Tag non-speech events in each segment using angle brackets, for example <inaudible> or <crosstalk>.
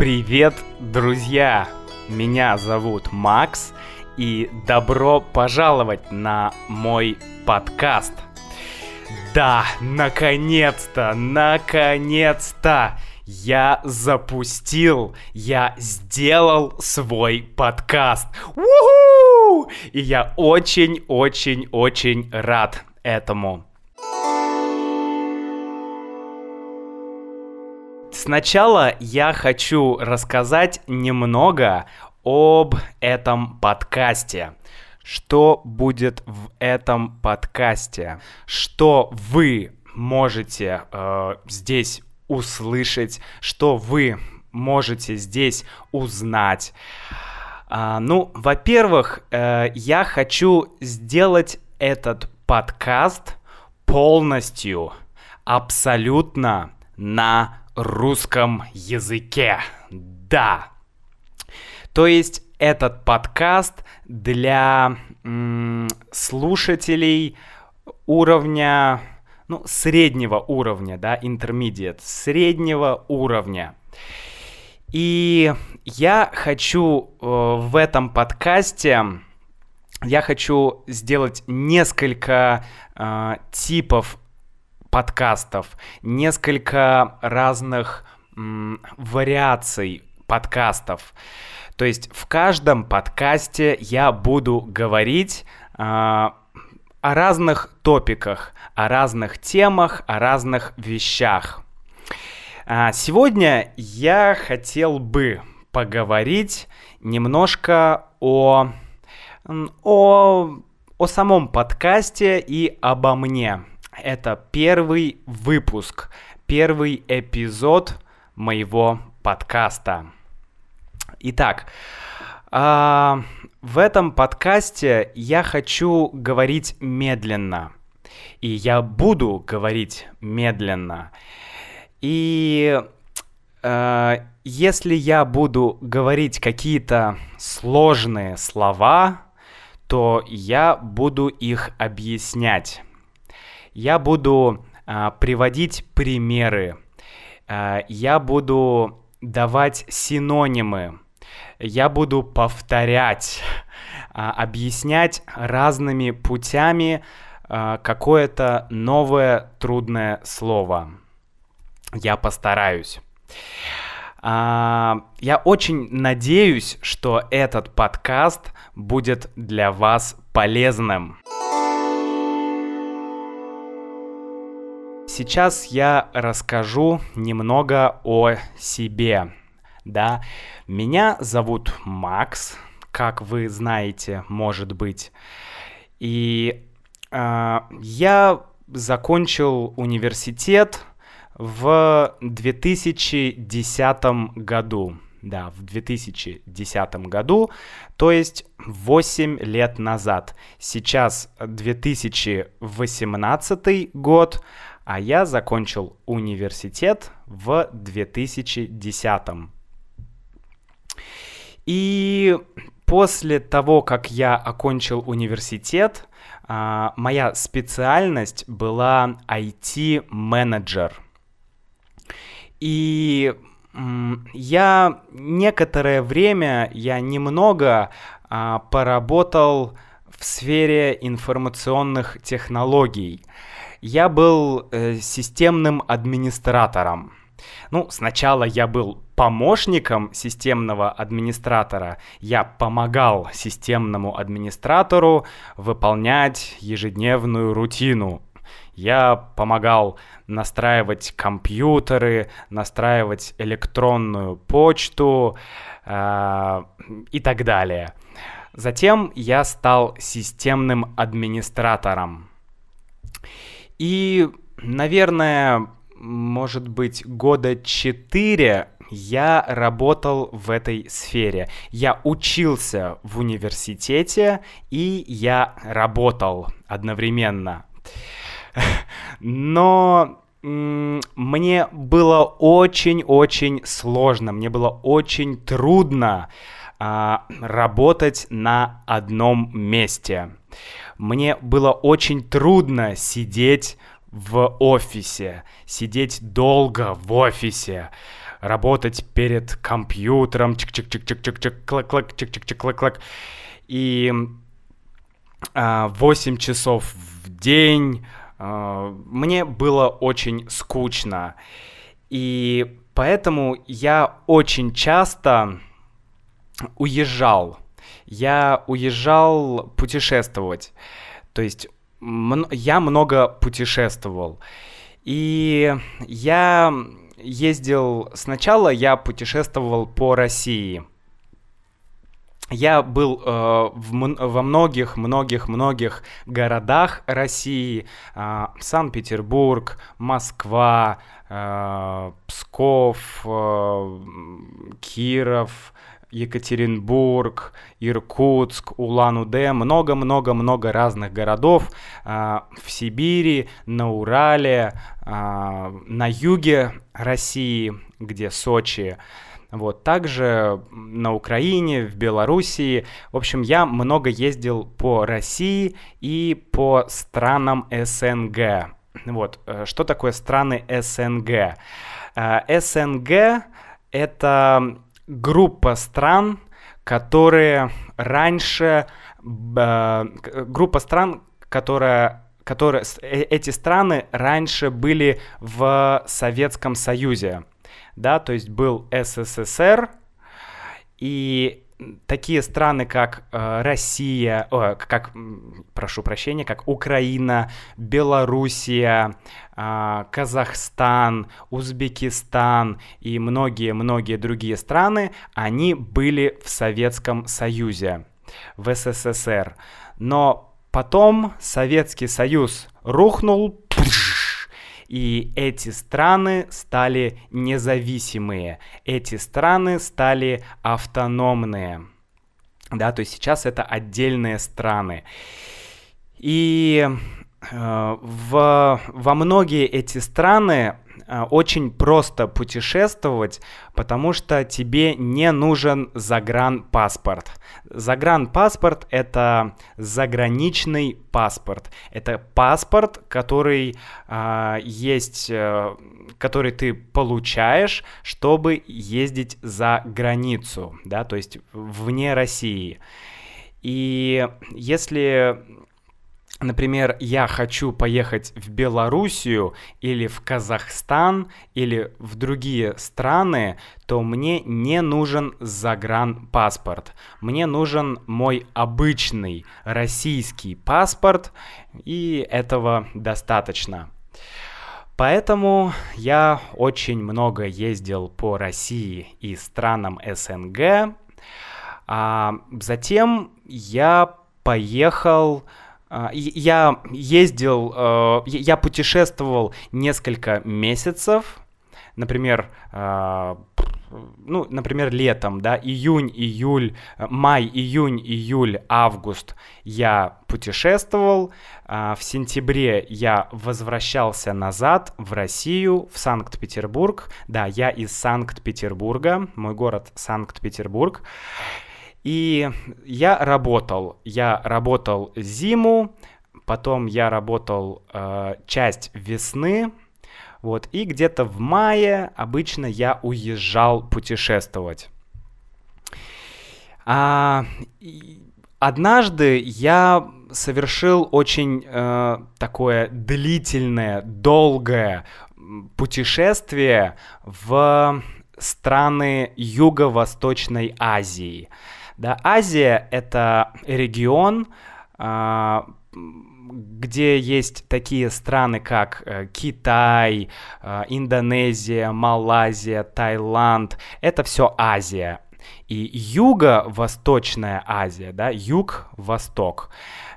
Привет, друзья! Меня зовут Макс, и добро пожаловать на мой подкаст. Да, наконец-то, наконец-то! Я запустил, я сделал свой подкаст. У-ху! И я очень-очень-очень рад этому. Сначала я хочу рассказать немного об этом подкасте. Что будет в этом подкасте? Что вы можете э, здесь услышать? Что вы можете здесь узнать? А, ну, во-первых, э, я хочу сделать этот подкаст полностью, абсолютно на русском языке. Да. То есть этот подкаст для м, слушателей уровня, ну, среднего уровня, да, intermediate, среднего уровня. И я хочу э, в этом подкасте, я хочу сделать несколько э, типов подкастов, несколько разных м, вариаций подкастов. То есть в каждом подкасте я буду говорить э, о разных топиках, о разных темах, о разных вещах. А сегодня я хотел бы поговорить немножко о, о, о самом подкасте и обо мне. Это первый выпуск, первый эпизод моего подкаста. Итак, э, в этом подкасте я хочу говорить медленно. И я буду говорить медленно. И э, если я буду говорить какие-то сложные слова, то я буду их объяснять я буду а, приводить примеры, а, я буду давать синонимы, я буду повторять, а, объяснять разными путями а, какое-то новое трудное слово. Я постараюсь. А, я очень надеюсь, что этот подкаст будет для вас полезным. Сейчас я расскажу немного о себе. Да, меня зовут Макс, как вы знаете, может быть. И э, я закончил университет в 2010 году. Да, в 2010 году, то есть 8 лет назад. Сейчас 2018 год, а я закончил университет в 2010. И после того, как я окончил университет, а, моя специальность была IT-менеджер. И я некоторое время, я немного а, поработал в сфере информационных технологий я был э, системным администратором. Ну, сначала я был помощником системного администратора. Я помогал системному администратору выполнять ежедневную рутину. Я помогал настраивать компьютеры, настраивать электронную почту э, и так далее. Затем я стал системным администратором. И, наверное, может быть, года четыре я работал в этой сфере. Я учился в университете и я работал одновременно. <laughs> Но мне было очень-очень сложно, мне было очень трудно а, работать на одном месте мне было очень трудно сидеть в офисе, сидеть долго в офисе. работать перед компьютером, чик-чик-чик-чик-чик, клак-клак, чик-чик-чик-клак-клак. И 8 часов в день мне было очень скучно. И поэтому я очень часто уезжал. Я уезжал путешествовать. То есть я много путешествовал. И я ездил... Сначала я путешествовал по России. Я был э, в, во многих, многих, многих городах России: э, Санкт-Петербург, Москва, э, Псков, э, Киров, Екатеринбург, Иркутск, Улан-Удэ, много-много-много разных городов а, в Сибири, на Урале, а, на юге России, где Сочи. Вот, также на Украине, в Белоруссии. В общем, я много ездил по России и по странам СНГ. Вот, э, что такое страны СНГ? Э, СНГ — это группа стран, которые раньше... Э, группа стран, которая которые, э, эти страны раньше были в Советском Союзе, да, то есть был СССР, и такие страны, как э, Россия, о, как, прошу прощения, как Украина, Белоруссия, э, Казахстан, Узбекистан и многие-многие другие страны, они были в Советском Союзе, в СССР. Но потом Советский Союз рухнул, и эти страны стали независимые, эти страны стали автономные. Да, то есть сейчас это отдельные страны. И э, в, во многие эти страны очень просто путешествовать, потому что тебе не нужен загранпаспорт. Загранпаспорт — это заграничный паспорт. Это паспорт, который э, есть, э, который ты получаешь, чтобы ездить за границу, да, то есть вне России. И если например, я хочу поехать в Белоруссию или в Казахстан или в другие страны, то мне не нужен загранпаспорт. Мне нужен мой обычный российский паспорт, и этого достаточно. Поэтому я очень много ездил по России и странам СНГ. А затем я поехал я ездил, э, я путешествовал несколько месяцев, например, а, ну, например, летом, да, июнь, июль, май, июнь, июль, август я путешествовал. А, в сентябре я возвращался назад в Россию, в Санкт-Петербург. Да, я из Санкт-Петербурга, мой город Санкт-Петербург. И я работал, я работал зиму, потом я работал э, часть весны, вот, и где-то в мае обычно я уезжал путешествовать. А, однажды я совершил очень э, такое длительное, долгое путешествие в страны Юго-Восточной Азии. Да, Азия — это регион, а, где есть такие страны, как э, Китай, э, Индонезия, Малайзия, Таиланд. Это все Азия. И юго-восточная Азия, да, юг-восток.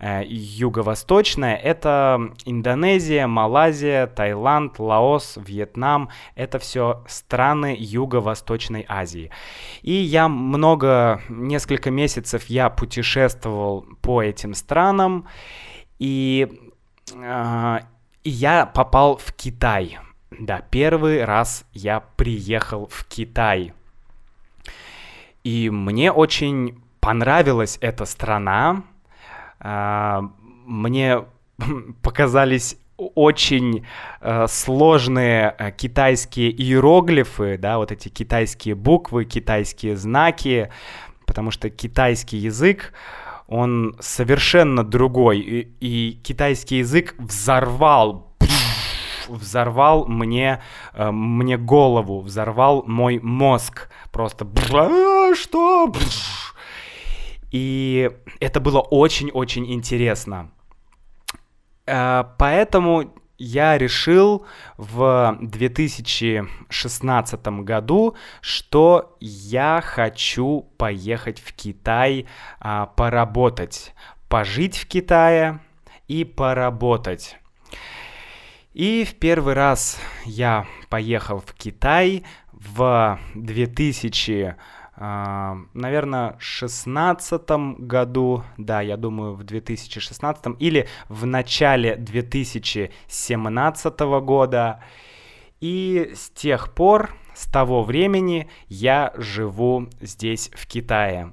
Юго-восточная, это Индонезия, Малайзия, Таиланд, Лаос, Вьетнам. Это все страны Юго-Восточной Азии. И я много, несколько месяцев я путешествовал по этим странам, и, э, и я попал в Китай. Да, первый раз я приехал в Китай. И мне очень понравилась эта страна, мне <laughs> показались очень э, сложные э, китайские иероглифы, да, вот эти китайские буквы, китайские знаки, потому что китайский язык, он совершенно другой, и, и китайский язык взорвал, <laughs> взорвал мне, э, мне голову, взорвал мой мозг, просто «А, <laughs> что? И это было очень-очень интересно. Э, поэтому я решил в 2016 году, что я хочу поехать в Китай а, поработать, пожить в Китае и поработать. И в первый раз я поехал в Китай в 2000 а, наверное, шестнадцатом году, да, я думаю, в 2016 или в начале 2017 года. И с тех пор, с того времени, я живу здесь, в Китае.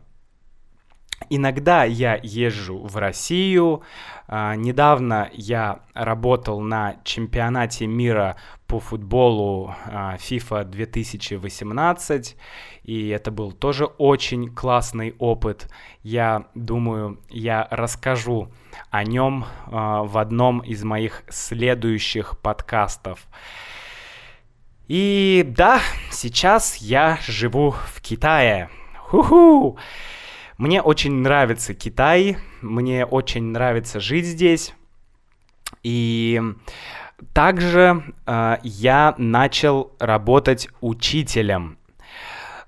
Иногда я езжу в Россию. А, недавно я работал на чемпионате мира по футболу а, FIFA 2018, и это был тоже очень классный опыт. Я думаю, я расскажу о нем а, в одном из моих следующих подкастов. И да, сейчас я живу в Китае. Ху-ху! Мне очень нравится Китай, мне очень нравится жить здесь. И также э, я начал работать учителем.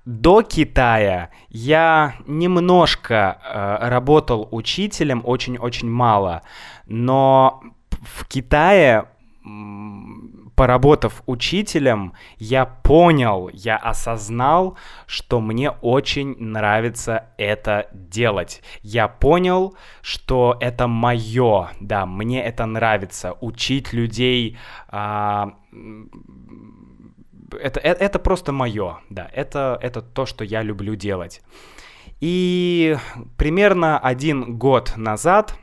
До Китая я немножко э, работал учителем, очень-очень мало, но в Китае поработав учителем, я понял, я осознал, что мне очень нравится это делать. Я понял, что это мое, да, мне это нравится, учить людей. А, это, это, это просто мое, да, это, это то, что я люблю делать. И примерно один год назад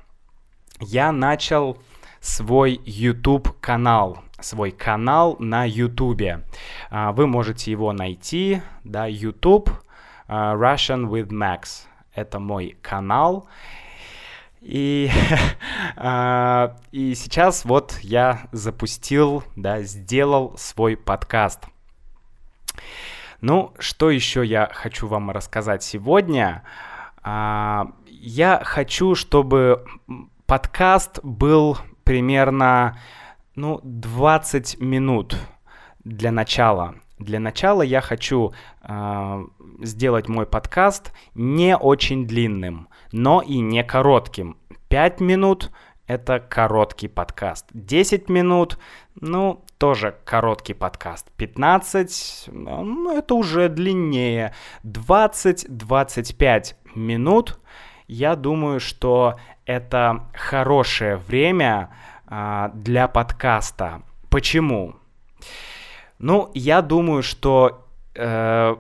я начал свой YouTube канал свой канал на YouTube. А, вы можете его найти, да, YouTube uh, Russian with Max. Это мой канал. И, uh, <laughs> и сейчас вот я запустил, да, сделал свой подкаст. Ну, что еще я хочу вам рассказать сегодня? Я хочу, чтобы подкаст был примерно ну, 20 минут для начала. Для начала я хочу э, сделать мой подкаст не очень длинным, но и не коротким. 5 минут это короткий подкаст. 10 минут, ну, тоже короткий подкаст. 15, ну, это уже длиннее. 20-25 минут, я думаю, что это хорошее время для подкаста. Почему? Ну, я думаю, что э,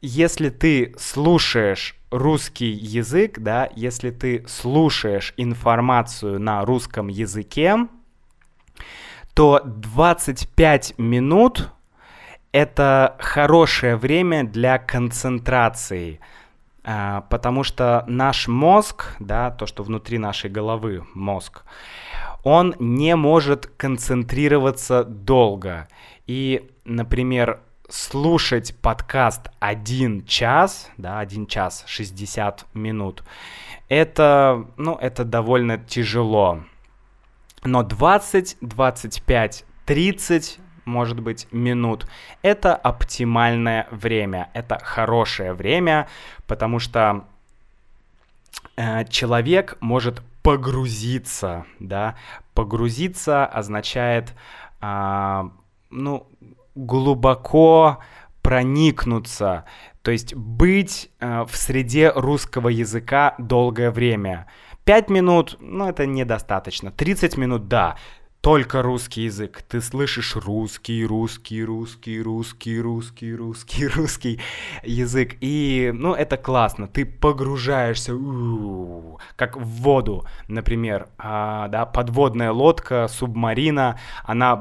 если ты слушаешь русский язык, да, если ты слушаешь информацию на русском языке, то 25 минут это хорошее время для концентрации, э, потому что наш мозг, да, то, что внутри нашей головы мозг, он не может концентрироваться долго. И, например, слушать подкаст один час, да, один час 60 минут, это, ну, это довольно тяжело. Но 20, 25, 30 может быть, минут. Это оптимальное время, это хорошее время, потому что э, человек может погрузиться, да, погрузиться означает, а, ну, глубоко проникнуться, то есть быть а, в среде русского языка долгое время. 5 минут, ну, это недостаточно. 30 минут, да. Только русский язык. Ты слышишь русский, русский, русский, русский, русский, русский, <laughs> русский язык. И, ну, это классно. Ты погружаешься, как в воду, например, а, да, подводная лодка, субмарина, она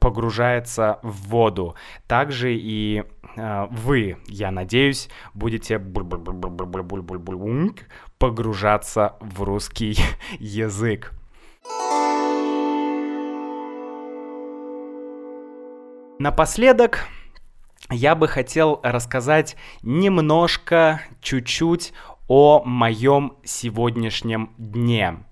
погружается в воду. Также и а, вы, я надеюсь, будете погружаться в русский язык. Напоследок я бы хотел рассказать немножко, чуть-чуть о моем сегодняшнем дне.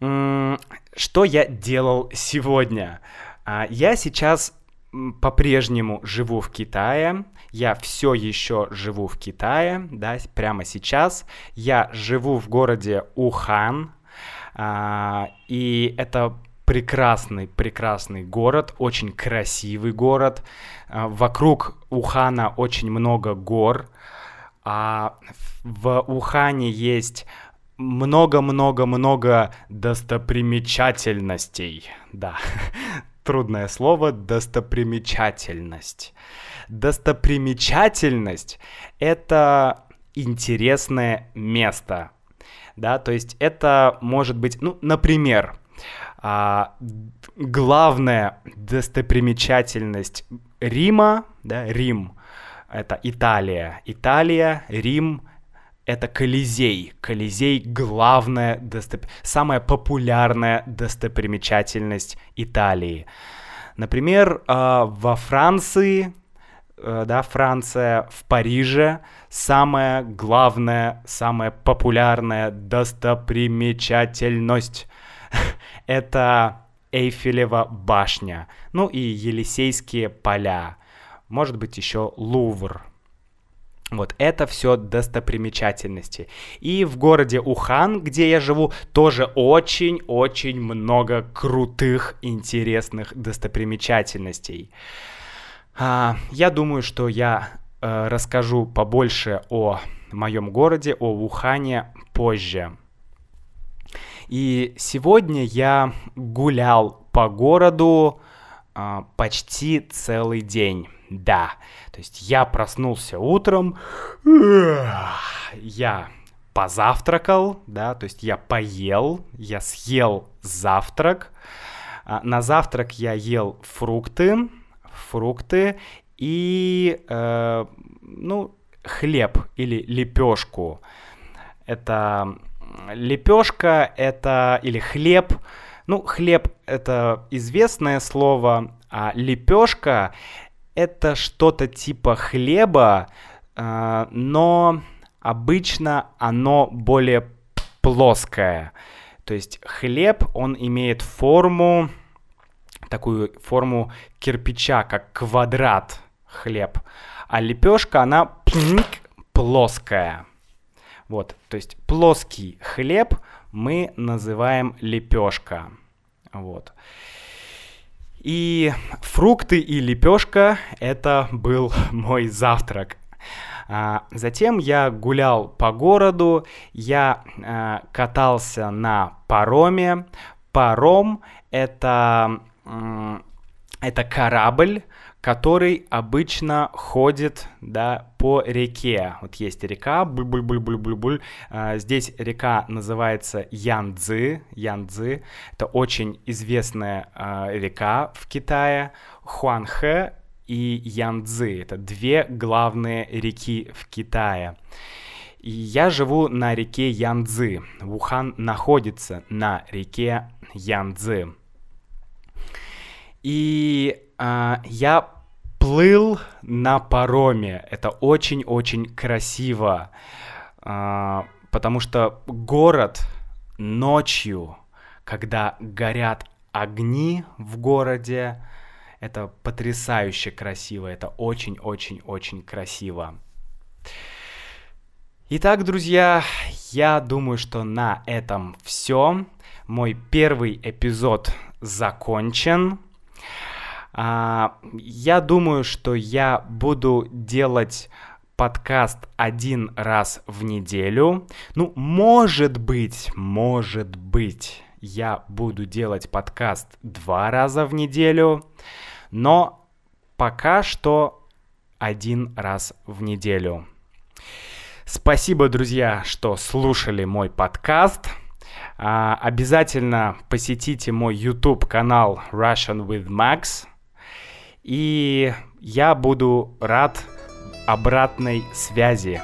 Что я делал сегодня? А, я сейчас по-прежнему живу в Китае. Я все еще живу в Китае, да, прямо сейчас. Я живу в городе Ухан, а, и это прекрасный, прекрасный город, очень красивый город. А, вокруг Ухана очень много гор. А в Ухане есть много-много-много достопримечательностей. Да, <laughs> трудное слово достопримечательность. Достопримечательность — это интересное место. Да, то есть это может быть, ну, например, а, главная достопримечательность Рима, да, Рим, это Италия. Италия, Рим, это Колизей. Колизей — главная, достоп... самая популярная достопримечательность Италии. Например, а, во Франции, э, да, Франция, в Париже самая главная, самая популярная достопримечательность это Эйфелева башня, ну и Елисейские поля, может быть еще Лувр. Вот это все достопримечательности. И в городе Ухан, где я живу, тоже очень-очень много крутых, интересных достопримечательностей. А, я думаю, что я э, расскажу побольше о моем городе, о Ухане позже. И сегодня я гулял по городу э, почти целый день. Да, то есть я проснулся утром, я позавтракал, да, то есть я поел, я съел завтрак. А, на завтрак я ел фрукты, фрукты и, э, ну, хлеб или лепешку. Это лепешка это или хлеб. Ну, хлеб это известное слово, а лепешка это что-то типа хлеба, э, но обычно оно более плоское. То есть хлеб, он имеет форму, такую форму кирпича, как квадрат хлеб. А лепешка, она плоская. Вот, то есть плоский хлеб мы называем лепешка. Вот. И фрукты и лепешка это был <laughs> мой завтрак. А, затем я гулял по городу, я а, катался на пароме. Паром это, это корабль, который обычно ходит, да, по реке. Вот есть река, буль-буль-буль-буль-буль-буль. А, здесь река называется Янцзы. Янцзы — это очень известная а, река в Китае. Хуанхэ и Янцзы — это две главные реки в Китае. И я живу на реке Янцзы. Вухан находится на реке Янцзы. И а, я плыл на пароме. Это очень-очень красиво, а, потому что город ночью, когда горят огни в городе, это потрясающе красиво, это очень-очень-очень красиво. Итак, друзья, я думаю, что на этом все. Мой первый эпизод закончен. А, я думаю, что я буду делать подкаст один раз в неделю. Ну, может быть, может быть, я буду делать подкаст два раза в неделю, но пока что один раз в неделю. Спасибо, друзья, что слушали мой подкаст. А, обязательно посетите мой YouTube канал Russian with Max. И я буду рад обратной связи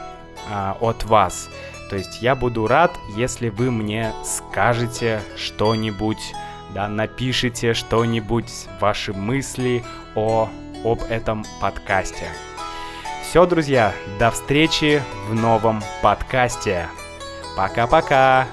а, от вас. То есть я буду рад, если вы мне скажете что-нибудь, да, напишите что-нибудь, ваши мысли о, об этом подкасте. Все, друзья, до встречи в новом подкасте. Пока-пока!